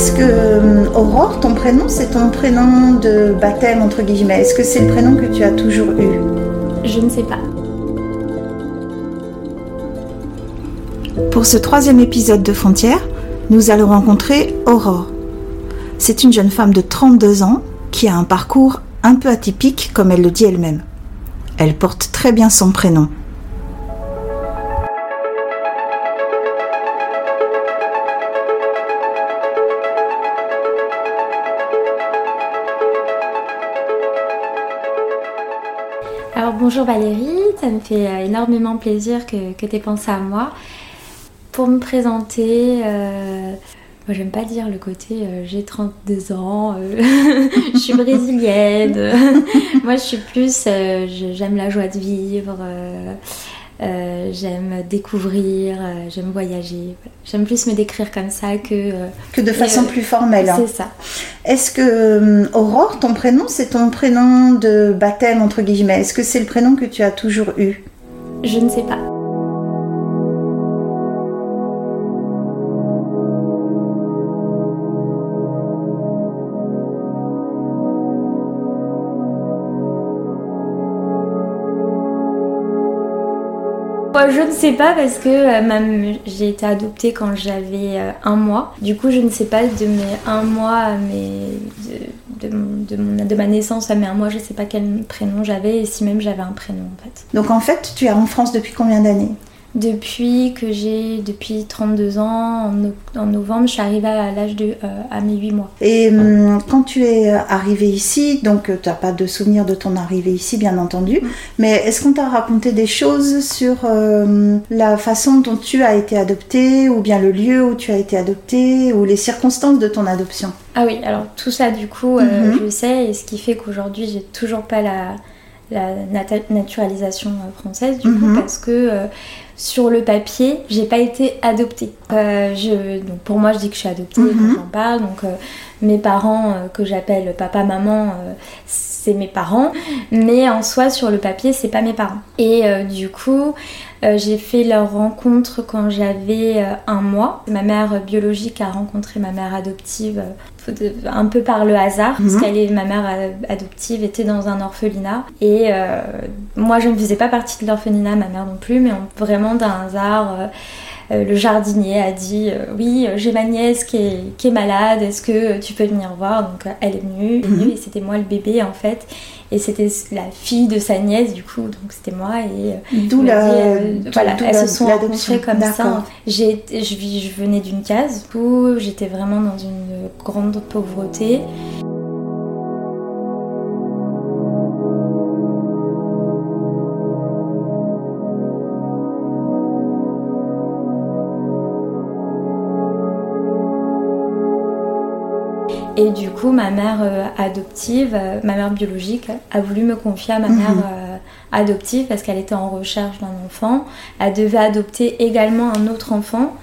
Est-ce que euh, Aurore, ton prénom, c'est ton prénom de baptême entre guillemets? Est-ce que c'est le prénom que tu as toujours eu? Je ne sais pas. Pour ce troisième épisode de Frontières, nous allons rencontrer Aurore. C'est une jeune femme de 32 ans qui a un parcours un peu atypique comme elle le dit elle-même. Elle porte très bien son prénom. Bonjour Valérie, ça me fait euh, énormément plaisir que, tu aies pensé à moi. Pour me présenter, euh, moi j'aime pas dire le côté euh, j'ai 32 ans, je suis brésilienne. moi je suis plus, j'aime la joie de vivre, euh, j'aime découvrir, euh, j'aime voyager. Voilà. J'aime plus me décrire comme ça que... euh, Que de façon plus formelle. hein. c'est ça. Est-ce que Aurore, ton prénom, c'est ton prénom de baptême entre guillemets? Est-ce que c'est le prénom que tu as toujours eu? Je ne sais pas. Je ne sais pas parce que euh, j'ai été adoptée quand j'avais euh, un mois. Du coup, je ne sais pas de mes un mois mon- de ma naissance à mes un mois, je ne sais pas quel prénom j'avais et si même j'avais un prénom en fait. Donc en fait, tu es en France depuis combien d'années? Depuis que j'ai depuis 32 ans, en, no- en novembre, je suis arrivée à l'âge de euh, à mes 8 mois. Et hum, quand tu es arrivée ici, donc tu n'as pas de souvenir de ton arrivée ici, bien entendu, mais est-ce qu'on t'a raconté des choses sur euh, la façon dont tu as été adoptée, ou bien le lieu où tu as été adoptée, ou les circonstances de ton adoption? Ah oui, alors tout ça du coup, euh, Mhm. je sais, et ce qui fait qu'aujourd'hui j'ai toujours pas la, la naturalisation euh, française du coup, Mhm. parce que euh, sur le papier, j'ai pas été adoptée. Euh, je, donc pour moi, je dis que je suis adoptée Mhm. quand j'en parle. Donc euh, mes parents euh, que j'appelle papa, maman, c'est mes parents, mais en soi sur le papier, c'est pas mes parents. Et du coup, j'ai fait leur rencontre quand j'avais un mois. Ma mère biologique a rencontré ma mère adoptive de- un peu par le hasard, parce qu'elle est ma mère adoptive était dans un orphelinat et euh, moi je ne faisais pas partie de l'orphelinat, ma mère non plus, mais on- vraiment d'un hasard. euh, euh, le jardinier a dit oui j'ai ma nièce qui est, qui est malade est-ce que tu peux venir voir? Donc elle est venue, venue Mhm. et c'était moi le bébé en fait et c'était la fille de sa nièce du coup donc c'était moi et euh, D'où la, dit, euh, d'où- voilà, d'où elles la- se sont rencontrées comme ça. J'ai je, je venais d'une case où j'étais vraiment dans une grande pauvreté. Et du coup, ma mère euh, adoptive, euh, ma mère biologique, a voulu me confier à ma Mhm. mère euh, adoptive parce qu'elle était en recherche d'un enfant. Elle devait adopter également un autre enfant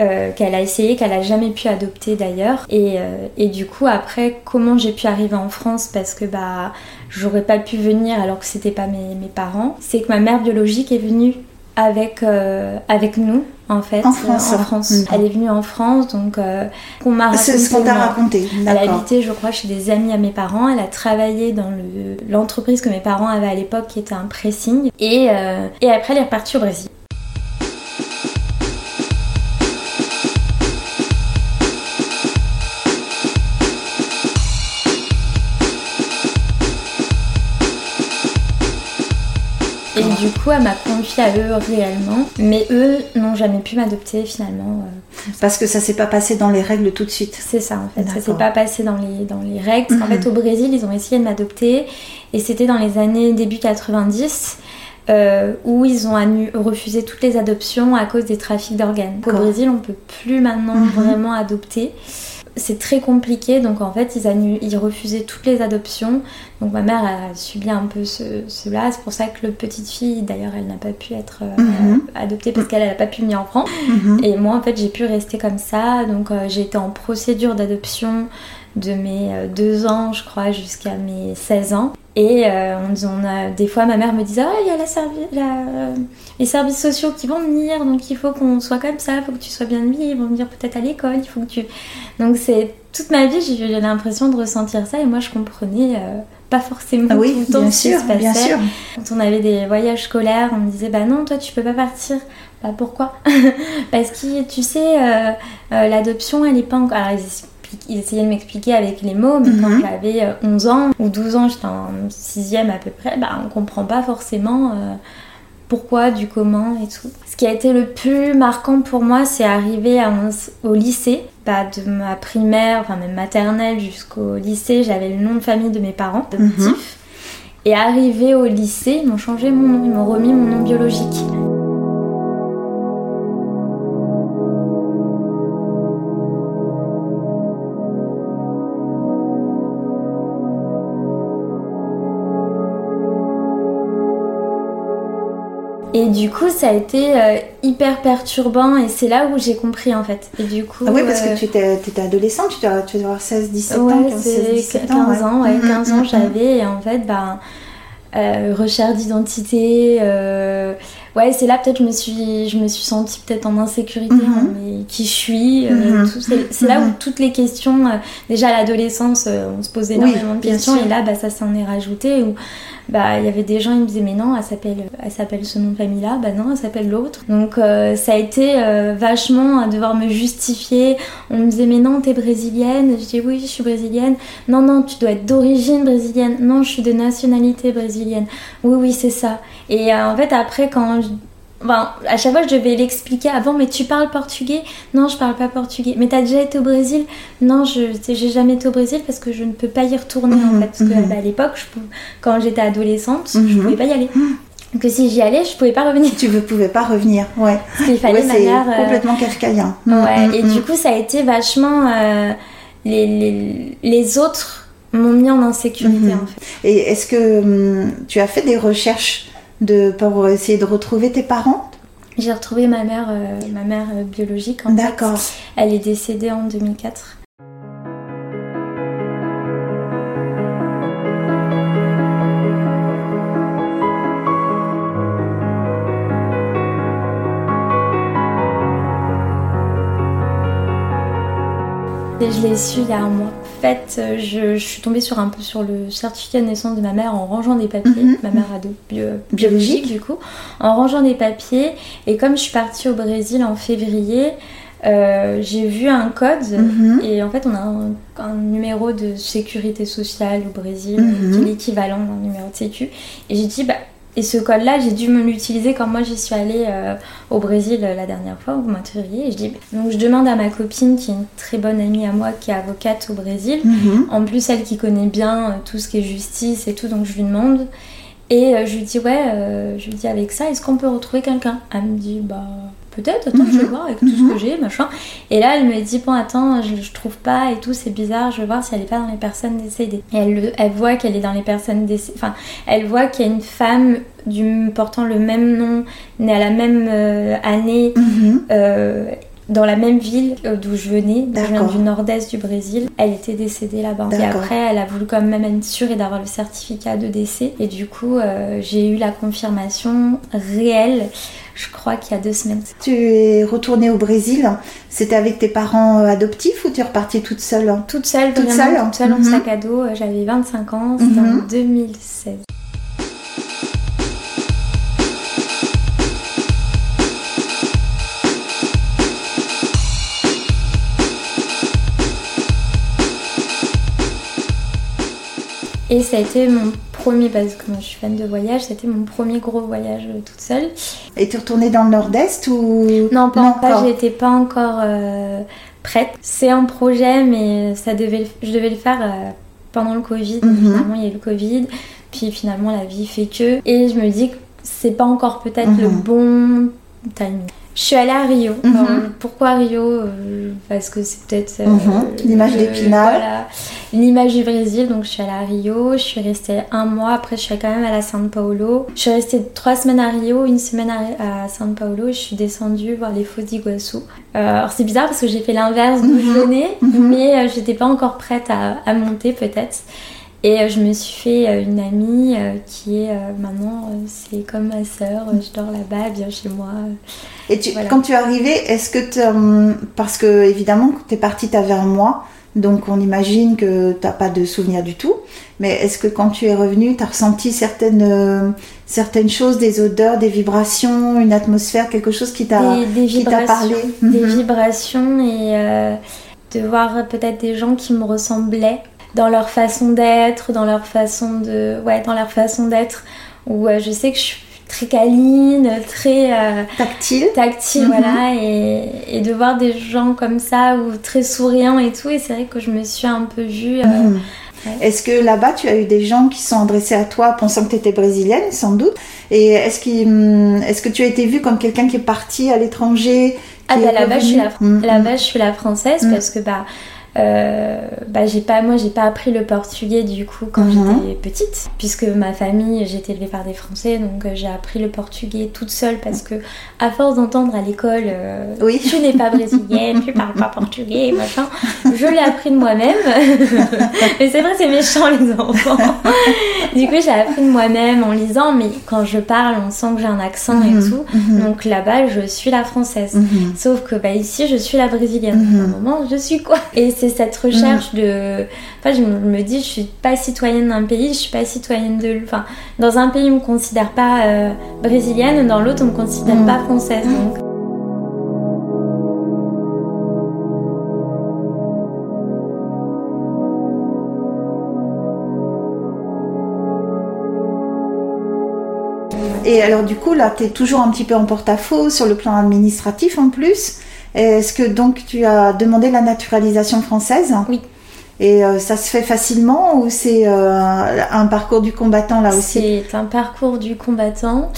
euh, qu'elle a essayé, qu'elle a jamais pu adopter d'ailleurs. Et, euh, et du coup, après, comment j'ai pu arriver en France? Parce que bah j'aurais pas pu venir alors que c'était pas mes, mes parents. C'est que ma mère biologique est venue avec, euh, avec nous en fait En France. en France. Mhm. Elle est venue en France donc euh, qu'on m'a C'est ce qu'on raconté, t'a raconté. Elle habité, je crois, chez des amis à mes parents. Elle a travaillé dans le- l'entreprise que mes parents avaient à l'époque, qui était un pressing. Et, euh, et après, elle est repartie au Brésil. Coup, elle m'a confiée à eux réellement. Mais eux n'ont jamais pu m'adopter finalement. euh, Parce que ça s'est pas passé dans les règles tout de suite. c'est ça en fait, ça s'est pas passé dans les, dans les règles. Parce qu'en Mhm. fait, au Brésil, ils ont essayé de m'adopter et c'était dans les années début 90 euh, où ils ont refusé toutes les adoptions à cause des trafics d'organes. Au. Brésil, on peut plus maintenant Mhm. vraiment adopter. C'est très compliqué, donc en fait, ils, refusaient toutes les adoptions. Donc ma mère a subi un peu ce- cela. C'est pour ça que le petite fille, d'ailleurs, elle n'a pas pu être euh, Mhm. adoptée parce qu'elle n'a pas pu venir en France. Mhm. Et moi, en fait, j'ai pu rester comme ça. Donc, euh, j'ai été en procédure d'adoption de mes 2 ans, je crois, jusqu'à mes 16 ans. Et on, on, a, des fois, ma mère me disait Ah, il y a la les services sociaux qui vont venir, donc il faut qu'on soit comme ça, il faut que tu sois bien mis, ils vont venir peut-être à l'école, il faut que tu. Donc, c'est toute ma vie, j'ai eu l'impression de ressentir ça, et moi, je comprenais pas forcément ah oui, tout le temps bien sûr, Bien sûr. Quand on avait des voyages scolaires, on me disait Bah non, toi, tu peux pas partir. Bah pourquoi? Parce que tu sais, euh, euh, l'adoption, elle est pas encore. Alors, ils, essayaient de m'expliquer avec les mots, mais quand mhm. j'avais 11 euh, ans ou 12 ans, j'étais en 6ème à peu près, bah on comprend pas forcément pourquoi, du comment et tout. Ce qui a été le plus marquant pour moi, c'est arriver à au lycée. Bah, de ma primaire, enfin même maternelle jusqu'au lycée, j'avais le nom de famille de mes parents adoptifs. Mhm. Et arrivé au lycée, ils m'ont changé mon nom, ils m'ont remis mon nom biologique. Du coup, ça a été euh, hyper perturbant et c'est là où j'ai compris en fait. Et du coup, ah oui, parce que euh, tu étais, étais adolescente, tu tu avoir 16, 17 ouais, ans. 15, 17 ans, 15 ans, ouais, 15 mm, ans mm, mm. j'avais. Et en fait, ben, euh, recherche d'identité. Euh, ouais, c'est là peut-être je me suis, je me suis sentie peut-être en insécurité, hein, mais qui je suis. c'est là où toutes les questions, déjà à l'adolescence, on se posait énormément de questions et là, bah, ça s'en est rajouté. Où, bah il y avait des gens ils me disaient mais non elle s'appelle elle s'appelle ce nom de famille là bah non elle s'appelle l'autre. Donc euh, ça a été euh, vachement à devoir me justifier. On me disait mais non t'es brésilienne. Je dis oui je suis brésilienne. Non non tu dois être d'origine brésilienne. Non je suis de nationalité brésilienne. Oui oui c'est ça. Et euh, en fait après quand à chaque fois, je devais l'expliquer avant, mais tu parles portugais? Non, je parle pas portugais. Mais t'as déjà été au Brésil? Non, je j'ai jamais été au Brésil parce que je ne peux pas y retourner en mhm, fait. Parce que mhm. bah, à l'époque, quand j'étais adolescente, je je mhm. pouvais pas y aller. Que si j'y allais, je pouvais pas revenir. Tu ne pouvais pas revenir, ouais. Parce qu'il fallait ma mère. Euh, complètement kafkaïen. Ouais, et du coup, ça a été vachement. Euh, les, les, les autres m'ont mis en insécurité en fait. Et est-ce que hum, tu as fait des recherches de, pour essayer de retrouver tes parents? J'ai retrouvé ma mère, euh, ma mère euh, biologique. D'accord. Elle est décédée en 2004. Je l'ai su il y a un mois fait, euh, je, suis tombée sur un peu sur le certificat de naissance de ma mère en rangeant des papiers. Mhm. Ma mère a de biologique du coup, en rangeant des papiers. Et comme je suis partie au Brésil en février, euh, j'ai vu un code mhm. et en fait on a un, numéro de sécurité sociale au Brésil mhm. qui est l'équivalent d'un numéro de sécu et j'ai dit bah et ce code-là, j'ai dû me l'utiliser quand moi j'y suis allée euh, au Brésil euh, la dernière fois, au mois de février. Et je dis, donc je demande à ma copine, qui est une très bonne amie à moi, qui est avocate au Brésil, mhm. en plus elle qui connaît bien euh, tout ce qui est justice et tout, donc je lui demande. Et je lui dis, ouais, je lui dis avec ça, est-ce qu'on peut retrouver quelqu'un? Elle me dit, bah peut-être, attends, je vais mhm. voir avec tout ce que mhm. j'ai, machin. Et là, elle me dit, bon, attends, je, je trouve pas et tout, c'est bizarre, je vais voir si elle est pas dans les personnes décédées. Et elle, elle voit qu'elle est dans les personnes décédées, enfin, elle voit qu'il y a une femme du, portant le même nom, née à la même euh, année, mhm. euh, dans la même ville euh, d'où je venais, je viens du nord-est du Brésil. Elle était décédée là-bas. Et après, elle a voulu quand même être sûre et d'avoir le certificat de décès. Et du coup, j'ai eu la confirmation réelle je crois qu'il y a deux semaines. Tu es retournée au Brésil, c'était avec tes parents euh, adoptifs ou tu es repartie toute seule? Toute seule, toute seule, toute seule en mhm. sac à dos. Euh, j'avais 25 ans, c'était en 2016. Et ça a été mon premier, parce que moi je suis fan de voyage, c'était mon premier gros voyage euh, toute seule. Et tu retournée dans le nord-est ou Non, pas encore. J'étais pas encore euh, prête. C'est un projet, mais ça devait, je devais le faire euh, pendant le Covid. Mhm. Finalement, il y a eu le Covid. Puis finalement, la vie fait que. Et je me dis que c'est pas encore peut-être le mhm. bon timing. Je suis allée à Rio. Mhm. pourquoi Rio? Parce que c'est peut-être. L'image d'Épinal. Voilà. Une image du Brésil. Donc je suis allée à Rio, je suis restée un mois, après je suis quand même à la São Paulo. Je suis restée trois semaines à Rio, une semaine à, São Paulo je suis descendue voir les Faux d'Iguaçu. Euh, alors c'est bizarre parce que j'ai fait l'inverse d'où je venais, mais j'étais pas encore prête à, à monter peut-être. Et euh, je me suis fait euh, une amie euh, qui est maintenant, c'est comme ma sœur, je dors là-bas, elle vient chez moi. Et quand tu es arrivée, est-ce que, parce que évidemment, tu es partie, tu avais un mois, donc on imagine que tu n'as pas de souvenir du tout, mais est-ce que quand tu es revenue, tu as ressenti certaines, certaines choses, des odeurs, des vibrations, une atmosphère, quelque chose qui t'a parlé? Des mhm. vibrations et de voir peut-être des gens qui me ressemblaient dans leur façon d'être, dans leur façon de, ouais, dans leur façon d'être. Où euh, je sais que je suis très câline, très euh, tactile, tactile, voilà, mhm. et, et, de voir des gens comme ça ou très souriants et tout. Et c'est vrai que je me suis un peu vue. Euh, mhm. Est-ce que là-bas, tu as eu des gens qui sont adressés à toi pensant que tu étais brésilienne, sans doute? Et est-ce hum, est que tu as été vue comme quelqu'un qui est parti à l'étranger Ah, bah là-bas, je, suis la, mm, là je suis la française parce que bah, euh, bah, j'ai pas, moi, j'ai pas appris le portugais du coup quand mhm. j'étais petite, puisque ma famille, j'ai été élevée par des Français, donc euh, j'ai appris le portugais toute seule parce que, à force d'entendre à l'école, euh, oui. tu n'es pas brésilienne, tu parles pas portugais, machin, je l'ai appris de moi-même. mais c'est vrai, c'est méchant les enfants. du coup, j'ai appris de moi-même en lisant, mais quand je parle, on sent que j'ai un accent et mhm. tout. Mhm. Donc là-bas, je suis la française. Sauf que bah, ici, je suis la brésilienne. À un moment, je suis quoi? Et c'est cette recherche de. Enfin, je me dis, je suis pas citoyenne d'un pays, je suis pas citoyenne de. Enfin, dans un pays, on me considère pas euh, brésilienne, dans l'autre, on me considère mm. pas française. Donc. Et alors du coup, là, tu es toujours un petit peu en porte-à-faux sur le plan administratif en plus. Est-ce que donc tu as demandé la naturalisation française Oui. Et euh, ça se fait facilement ou c'est euh, un parcours du combattant là aussi? C'est un parcours du combattant.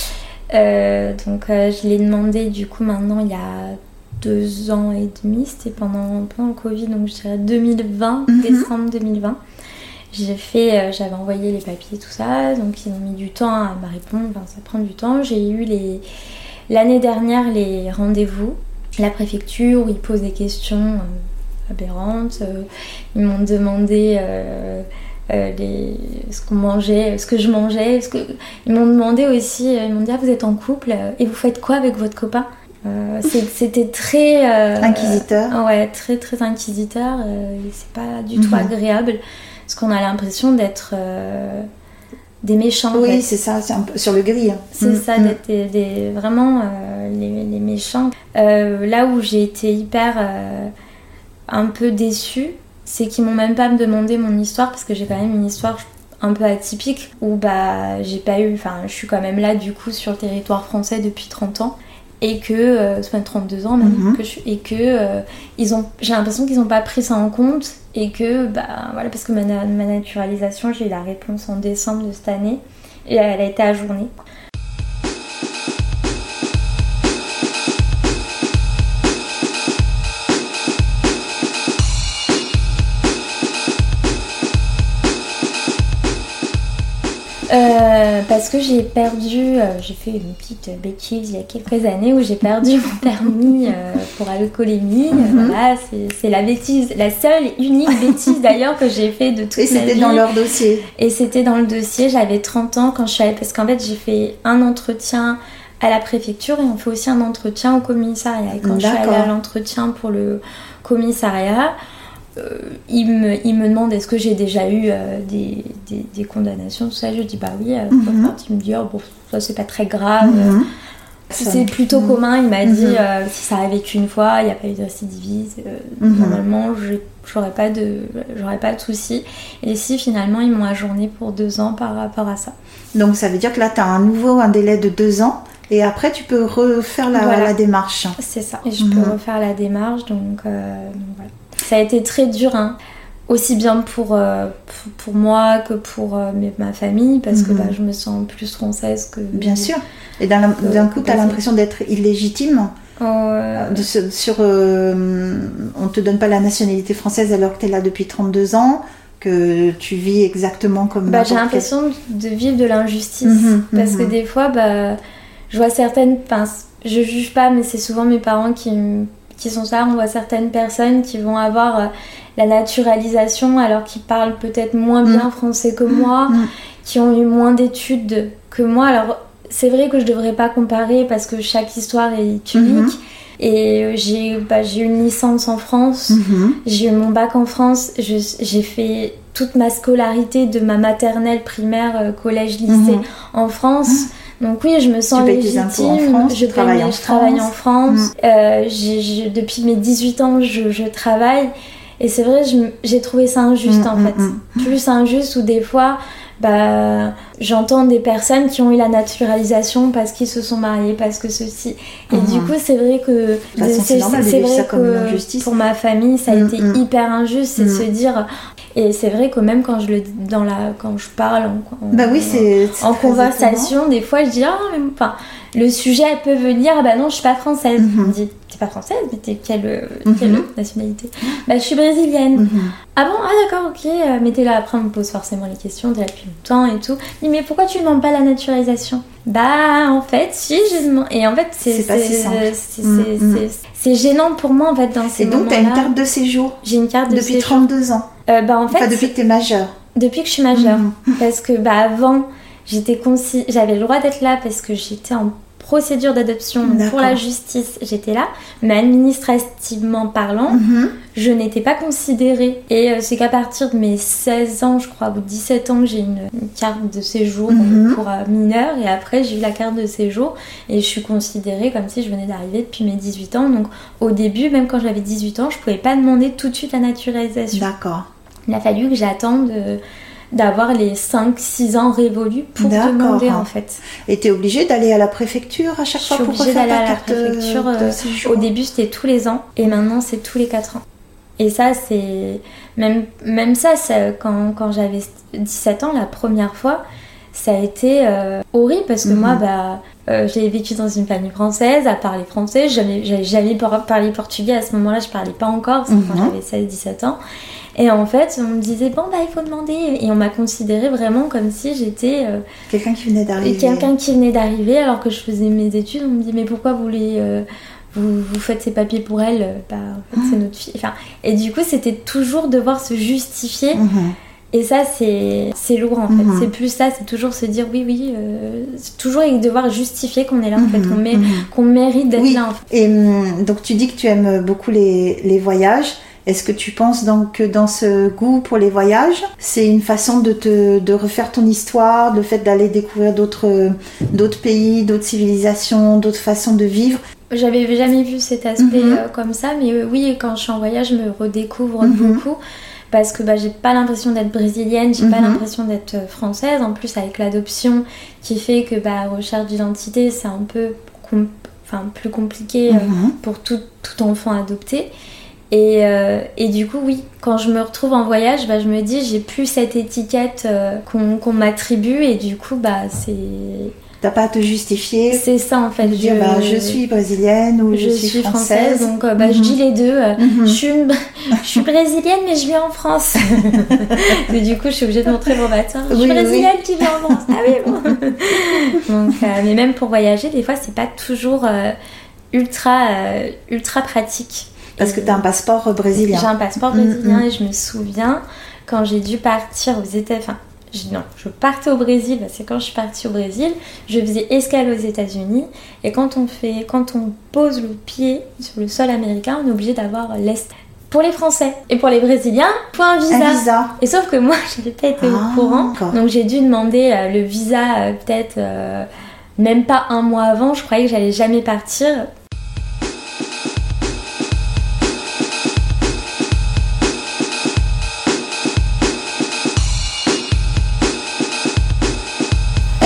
Euh, donc je l'ai demandé du coup maintenant il y a deux ans et demi, c'était pendant, pendant le Covid, donc je dirais 2020, mhm. décembre 2020. J'ai fait, j'avais envoyé les papiers, tout ça, donc ils ont mis du temps à me répondre, ça prend du temps. J'ai eu l'année dernière les rendez-vous la préfecture où ils posent des questions euh, aberrantes. Euh, ils m'ont demandé euh, ce qu'on mangeait, ce que je mangeais. Ce que... Ils m'ont demandé aussi, ils m'ont dit ah, vous êtes en couple et vous faites quoi avec votre copain? C'était très inquisiteur. Ouais, très très inquisiteur. c'est pas du tout mhm. agréable parce qu'on a l'impression d'être des méchants. Oui, c'est ça, c'est un peu sur le gris. Hein. C'est mm, ça, mm. des, vraiment euh, les, méchants. Euh, là où j'ai été hyper euh, un peu déçue, c'est qu'ils m'ont même pas demandé mon histoire parce que j'ai quand même une histoire un peu atypique où bah j'ai pas eu, enfin je suis quand même là du coup sur le territoire français depuis 30 ans et que, euh, enfin 32 ans même, mhm. que et que euh, ils ont, j'ai l'impression qu'ils n'ont pas pris ça en compte et que, bah voilà, parce que ma, ma naturalisation, j'ai eu la réponse en décembre de cette année et elle a été ajournée. Euh, parce que j'ai perdu, euh, j'ai fait une petite bêtise il y a quelques années où j'ai perdu mon permis euh, pour alcoolémie. Mhm. Voilà, c'est la bêtise, la seule et unique bêtise d'ailleurs que j'ai fait de toute et ma vie. Et c'était dans leur dossier. Et c'était dans le dossier, j'avais 30 ans quand je suis allée, parce qu'en fait j'ai fait un entretien à la préfecture et on fait aussi un entretien au commissariat. Et quand je suis allée à l'entretien pour le commissariat, il, me, il me demande est-ce que j'ai déjà eu euh, des, des, condamnations, tout ça. Je dis bah oui. Euh, mhm. Il me dit oh, bon, ça c'est pas très grave. Mhm. C'est plutôt mhm. commun. Il m'a dit si ça arrivait qu'une fois, il n'y a pas eu de récidivisme. Normalement, j'aurais pas de j'aurais pas de soucis. Et si finalement ils m'ont ajourné pour deux ans par rapport à ça. Donc ça veut dire que là tu as un nouveau un délai de deux ans. Et après, tu peux refaire la, la démarche. C'est ça. Et je peux refaire la démarche. Donc, donc voilà. Ça a été très dur, hein. aussi bien pour, euh, pour, moi que pour euh, ma famille, parce que mhm. bah, je me sens plus française que. Bien sûr. Et d'un coup, tu as l'impression d'être illégitime. Euh, sur, on te donne pas la nationalité française alors que tu es là depuis 32 ans, que tu vis exactement comme bah, J'ai l'impression de vivre de l'injustice. Mhm, parce mhm. que des fois, bah, je vois certaines. Enfin, je juge pas, mais c'est souvent mes parents qui, qui sont ça. On voit certaines personnes qui vont avoir euh, la naturalisation alors qu'ils parlent peut-être moins bien français que moi, Mhm. qui ont eu moins d'études que moi. Alors, c'est vrai que je devrais pas comparer parce que chaque histoire est unique. Mhm. Et euh, j'ai bah, une licence en France. Mhm. J'ai eu mon bac en France, j'ai fait toute ma scolarité de ma maternelle, primaire, euh, collège, lycée Mhm. en France. Donc oui, je me sens Tu tes légitime. impôts en France, je en travaille en France. France. Euh, depuis mes 18 ans, je, travaille. Et c'est vrai, j'ai trouvé ça injuste Mhm, en fait. mhm. Plus injuste où des fois, bah, j'entends des personnes qui ont eu la naturalisation parce qu'ils se sont mariés, parce que ceci. Et du coup, c'est vrai que façon, c'est vivre ça comme injustice. pour ma famille, ça a été hyper injuste, c'est de se dire. Et c'est vrai que même quand je le dis dans la, quand je parle en, en- Bah oui, en très conversation, des fois je dis ah mais enfin le sujet peut venir ah bah non je suis pas française. Mhm. On me dit t'es pas française mais t'es quelle, Mhm. quelle nationalité Bah je suis brésilienne. Mhm. Ah bon? Ah d'accord ok mais t'es là après on me pose forcément les questions t'es là depuis longtemps et tout. Dis, mais pourquoi tu demandes pas la naturalisation? Bah en fait si j'ai demandé et en fait c'est C'est si Mhm, gênant pour moi en fait dans ces Et donc, tu as une carte de séjour J'ai une carte de depuis séjour. 32 ans. Euh, bah en fait Enfin, depuis que tu es majeur. depuis que je suis majeure. Parce que bah, avant, j'étais j'avais le droit d'être là parce que j'étais en procédure d'adoption pour la justice, j'étais là. Mais administrativement parlant, Mhm. je n'étais pas considérée. Et euh, c'est qu'à partir de mes 16 ans, je crois, ou 17 ans, que j'ai une, une carte de séjour Mhm. pour euh, mineur. Et après, j'ai eu la carte de séjour. Et je suis considérée comme si je venais d'arriver depuis mes 18 ans. Donc au début, même quand j'avais 18 ans, je pouvais pas demander tout de suite la naturalisation. D'accord. Il a fallu que j'attende euh, d'avoir les 5-6 ans révolus pour demander en fait. Et tu es obligé d'aller à la préfecture à chaque fois pour obligée refaire d'aller ta à la carte de- préfecture, de euh, Au début c'était tous les ans et maintenant c'est tous les 4 ans. Et ça c'est... Même, même ça, ça, quand, quand j'avais 17 ans la première fois, ça a été euh, horrible parce que Mhm. moi bah, euh, j'ai vécu dans une famille française à parler français, j'avais jamais par- parlé portugais à ce moment-là, je parlais pas encore, c'est quand Mhm. j'avais 16-17 ans. Et en fait, on me disait, bon, bah, il faut demander. Et on m'a considéré vraiment comme si j'étais euh, Quelqu'un qui venait d'arriver. quelqu'un qui venait d'arriver alors que je faisais mes études. On me dit, mais pourquoi vous voulez. euh, vous, vous faites ces papiers pour elle Bah, en fait, c'est notre fille. Enfin, et du coup, c'était toujours devoir se justifier. Mhm. Et ça, c'est lourd en fait. Mhm. C'est plus ça, c'est toujours se dire, oui, oui, euh, c'est toujours devoir justifier qu'on est là en fait, Mhm, qu'on mé- qu'on mérite d'être Oui. là en fait. Et hum, donc tu dis que tu aimes beaucoup les, les voyages. Est-ce que tu penses donc que dans ce goût pour les voyages, c'est une façon de te de refaire ton histoire, le fait d'aller découvrir d'autres d'autres pays, d'autres civilisations, d'autres façons de vivre? J'avais jamais vu cet aspect Mhm. euh, comme ça, mais euh, oui, quand je suis en voyage, je me redécouvre Mhm. beaucoup parce que bah, j'ai pas l'impression d'être brésilienne, j'ai pas Mhm. l'impression d'être euh, française. En plus, avec l'adoption qui fait que bah, recherche d'identité, c'est un peu com- plus compliqué pour tout, tout enfant adopté. Et, euh, et du coup, oui, quand je me retrouve en voyage, bah, je me dis, j'ai plus cette étiquette euh, qu'on qu'on m'attribue, et du coup, bah, c'est T'as pas à te justifier, c'est ça en fait. dire bah, je suis brésilienne ou je, je suis suis française. française, donc euh, bah, je Mhm. dis les deux. Mhm. je, suis je brésilienne, mais je vis en France. Et du coup, je suis obligée de montrer mon bâtard. Je suis Oui, oui, brésilienne qui vit en France. Ah oui, bon. donc, euh, mais même pour voyager, des fois, c'est pas toujours euh, ultra, euh, ultra pratique. Parce que tu as un passeport brésilien. j'ai un passeport Mm, brésilien mm. et je me souviens quand j'ai dû partir aux États enfin non, je partais au Brésil, c'est quand je suis partie au Brésil, je faisais escale aux États-Unis et quand on fait quand on pose le pied sur le sol américain, on est obligé d'avoir l'est. Pour les Français et pour les Brésiliens, faut un visa. Un visa. Et sauf que moi, j'avais pas été Ah, au courant, d'accord. donc j'ai dû demander euh, le visa euh, peut-être euh, même pas un mois avant. Je croyais que j'allais jamais partir.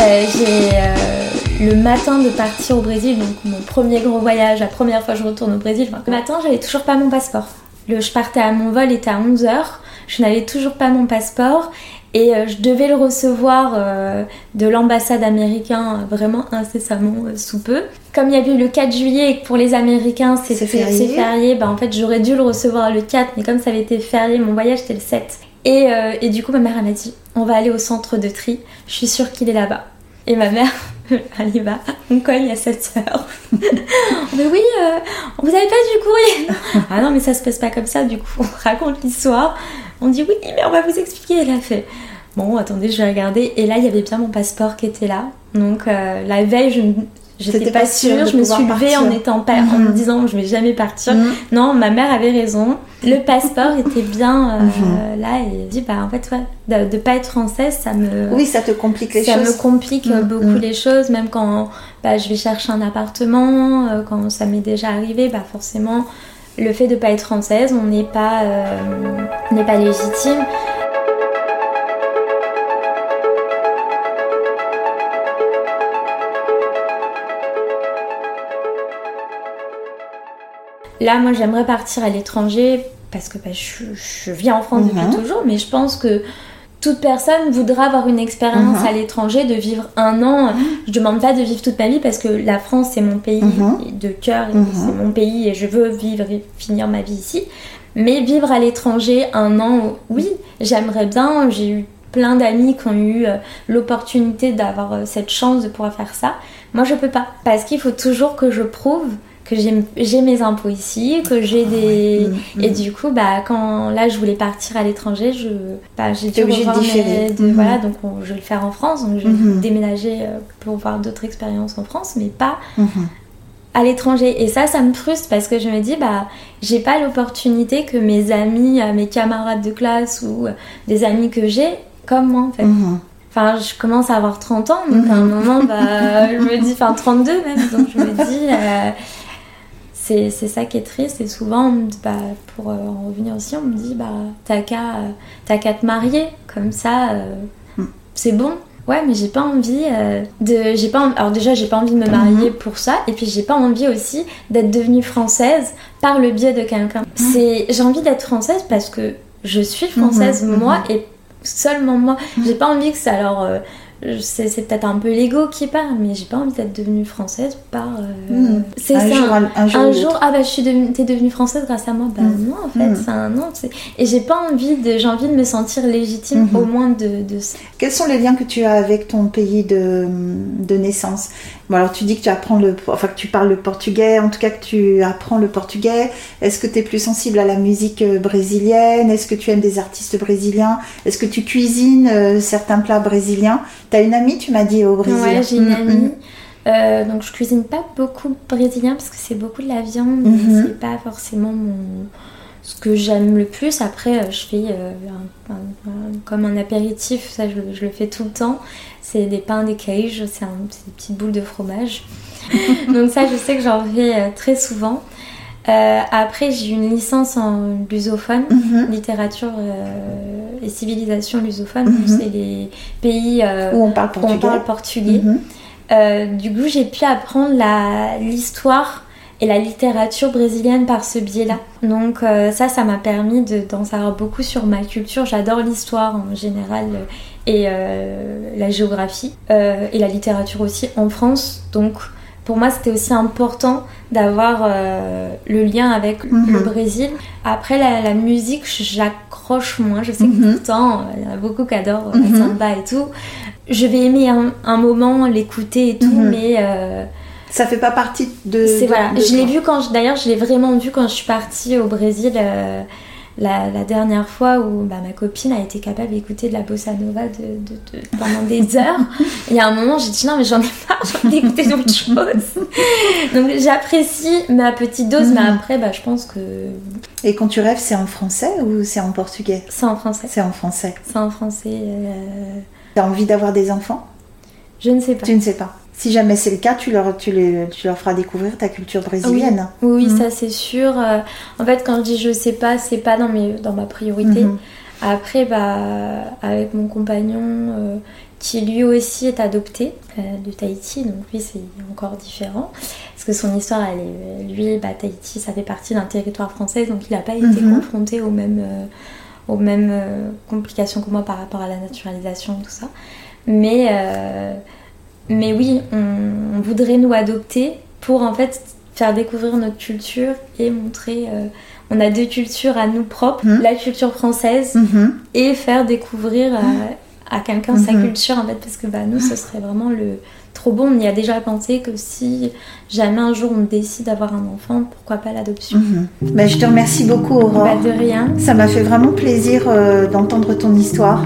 Euh, j'ai euh, le matin de partir au Brésil, donc mon premier gros voyage, la première fois que je retourne au Brésil. enfin, le matin, j'avais toujours pas mon passeport. Le, je partais à mon vol était à 11h, je n'avais toujours pas mon passeport et euh, je devais le recevoir euh, de l'ambassade américaine vraiment incessamment euh, sous peu. Comme il y avait eu le 4 juillet et que pour les Américains c'est C'est férié, bah, en fait j'aurais dû le recevoir le 4 mais comme ça avait été férié, mon voyage c'était le 7. Et, et du coup, ma mère, m'a dit On va aller au centre de tri, je suis sûre qu'il est là-bas. Et ma mère, elle y va, on cogne à 7 heures. Mais oui, euh, vous avez pas du courrier Ah non, mais ça se passe pas comme ça, du coup, on raconte l'histoire. On dit oui, mais on va vous expliquer. Elle a fait Bon, attendez, je vais regarder. Et là, il y avait bien mon passeport qui était là. Donc, euh, la veille, je, J'étais pas, sûre, je me suis levée en étant pas, en me mhm. disant je vais jamais partir. Mhm. Non, ma mère avait raison. Le passeport était bien euh, mhm. là et dit bah en fait ouais, de, de, pas être française ça me oui ça te complique les choses. Ça me complique beaucoup les choses même quand bah, je vais chercher un appartement euh, quand ça m'est déjà arrivé bah forcément le fait de pas être française on n'est pas euh, n'est pas légitime. Là, moi, j'aimerais partir à l'étranger parce que bah, je, je, vis en France depuis mhm. toujours, mais je pense que toute personne voudra avoir une expérience mhm. à l'étranger, de vivre un an. Mhm. Je demande pas de vivre toute ma vie parce que la France c'est mon pays de cœur, c'est mon pays et je veux vivre et finir ma vie ici. Mais vivre à l'étranger un an, oui, j'aimerais bien. J'ai eu plein d'amis qui ont eu euh, l'opportunité d'avoir euh, cette chance de pouvoir faire ça. Moi je peux pas parce qu'il faut toujours que je prouve que j'ai mes impôts ici, que j'ai ah des... Mm, et mm. du coup, bah, quand là, je voulais partir à l'étranger, je, bah, j'ai dû obligée de différer. Mm-hmm. Voilà, donc je vais le faire en France, donc je vais déménager euh, pour voir d'autres expériences en France, mais pas à l'étranger. Et ça, ça me frustre parce que je me dis, bah, j'ai pas l'opportunité que mes amis, euh, mes camarades de classe ou euh, des amis que j'ai, comme moi, en fait. Enfin, je commence à avoir 30 ans, donc à un moment, bah, je me dis, enfin 32 même, donc je me dis, c'est ça qui est triste. Et souvent, bah, pour euh, en revenir aussi, on me dit bah, t'as qu'à te marier, comme ça, euh, hmm. c'est bon. Ouais, mais j'ai pas envie euh, de. J'ai pas. Alors déjà, j'ai pas envie de me marier hmm. pour ça, et puis j'ai pas envie aussi d'être devenue française par le biais de quelqu'un. Hmm. C'est. J'ai envie d'être française parce que je suis française moi et seulement moi. J'ai pas envie que ça alors c'est peut-être un peu l'ego qui parle, mais j'ai pas envie d'être devenue française par. Euh, hmm. C'est ça. Jour, un, jour, ah bah je suis devenue, t'es devenue française grâce à moi. Bah hmm. non, en fait, hmm. c'est un non. Et j'ai pas envie de, j'ai envie de me sentir légitime au moins de, de, Quels sont les liens que tu as avec ton pays de, de naissance? Bon alors tu dis que tu apprends le, enfin que tu parles le portugais, en tout cas que tu apprends le portugais. Est-ce que tu es plus sensible à la musique euh, brésilienne? Est-ce que tu aimes des artistes brésiliens? Est-ce que tu cuisines euh, certains plats brésiliens? T'as une amie, tu m'as dit, au Brésil Ouais, j'ai une mm, amie. Mm. Euh, donc je cuisine pas beaucoup brésilien parce que c'est beaucoup de la viande, mm-hmm. c'est pas forcément mon ce que j'aime le plus. Après, euh, je fais euh, comme un apéritif, ça je, le fais tout le temps. C'est des pains des cages, c'est des petites boules de fromage. donc ça, je sais que j'en fais très souvent. Euh, après, j'ai une licence en lusophone, mhm. littérature euh, et civilisation lusophone. Mhm. C'est les pays euh, où on parle portugais. Mhm. du coup, j'ai pu apprendre l'histoire et la littérature brésilienne par ce biais-là. Donc ça, ça m'a permis d'en savoir beaucoup sur ma culture. J'adore l'histoire en général et la géographie et la littérature aussi en France. Donc pour moi, c'était aussi important d'avoir euh, le lien avec le mhm. Brésil. Après, la, musique, j'accroche moins. Je sais que mhm. pourtant, il y en a beaucoup qui adorent la mhm. samba et tout. Je vais aimer un, moment l'écouter et tout, mais... Ça fait pas partie de... C'est voilà. je l'ai vu quand... D'ailleurs, je l'ai vraiment vu quand je suis partie au Brésil... Euh, la, dernière fois où bah, ma copine a été capable d'écouter de la bossa nova de, pendant des heures. Il y a un moment, j'ai dit non, mais j'en ai marre, j'ai envie d'écouter d'autres choses. Donc j'apprécie ma petite dose, mais mhm. après, bah, je pense que. Et quand tu rêves, c'est en français ou c'est en portugais? C'est en français. C'est en français. C'est en français. Euh... T'as envie d'avoir des enfants? Je ne sais pas. Tu ne sais pas si jamais c'est le cas, tu leur, tu, les, tu leur feras découvrir ta culture brésilienne. Oui, ça c'est sûr. Euh, en fait, quand je dis je sais pas, c'est pas dans, mes, dans ma priorité. Mhm. Après, bah, avec mon compagnon, euh, qui lui aussi est adopté euh, de Tahiti, donc lui c'est encore différent. Parce que son histoire, elle est, lui, bah, Tahiti, ça fait partie d'un territoire français, donc il n'a pas été mhm. confronté aux mêmes, aux mêmes complications que moi par rapport à la naturalisation, tout ça. Mais mais oui, on, voudrait nous adopter pour en fait faire découvrir notre culture et montrer. euh, on a deux cultures à nous propres, Mhm. la culture française Mhm. et faire découvrir à, à quelqu'un sa Mhm. culture en fait parce que bah nous ce serait vraiment le trop bon on y a déjà pensé que si jamais un jour on décide d'avoir un enfant pourquoi pas l'adoption Mhm. Ben, je te remercie beaucoup, Aurore. bah de rien Ça m'a fait vraiment plaisir euh, d'entendre ton histoire.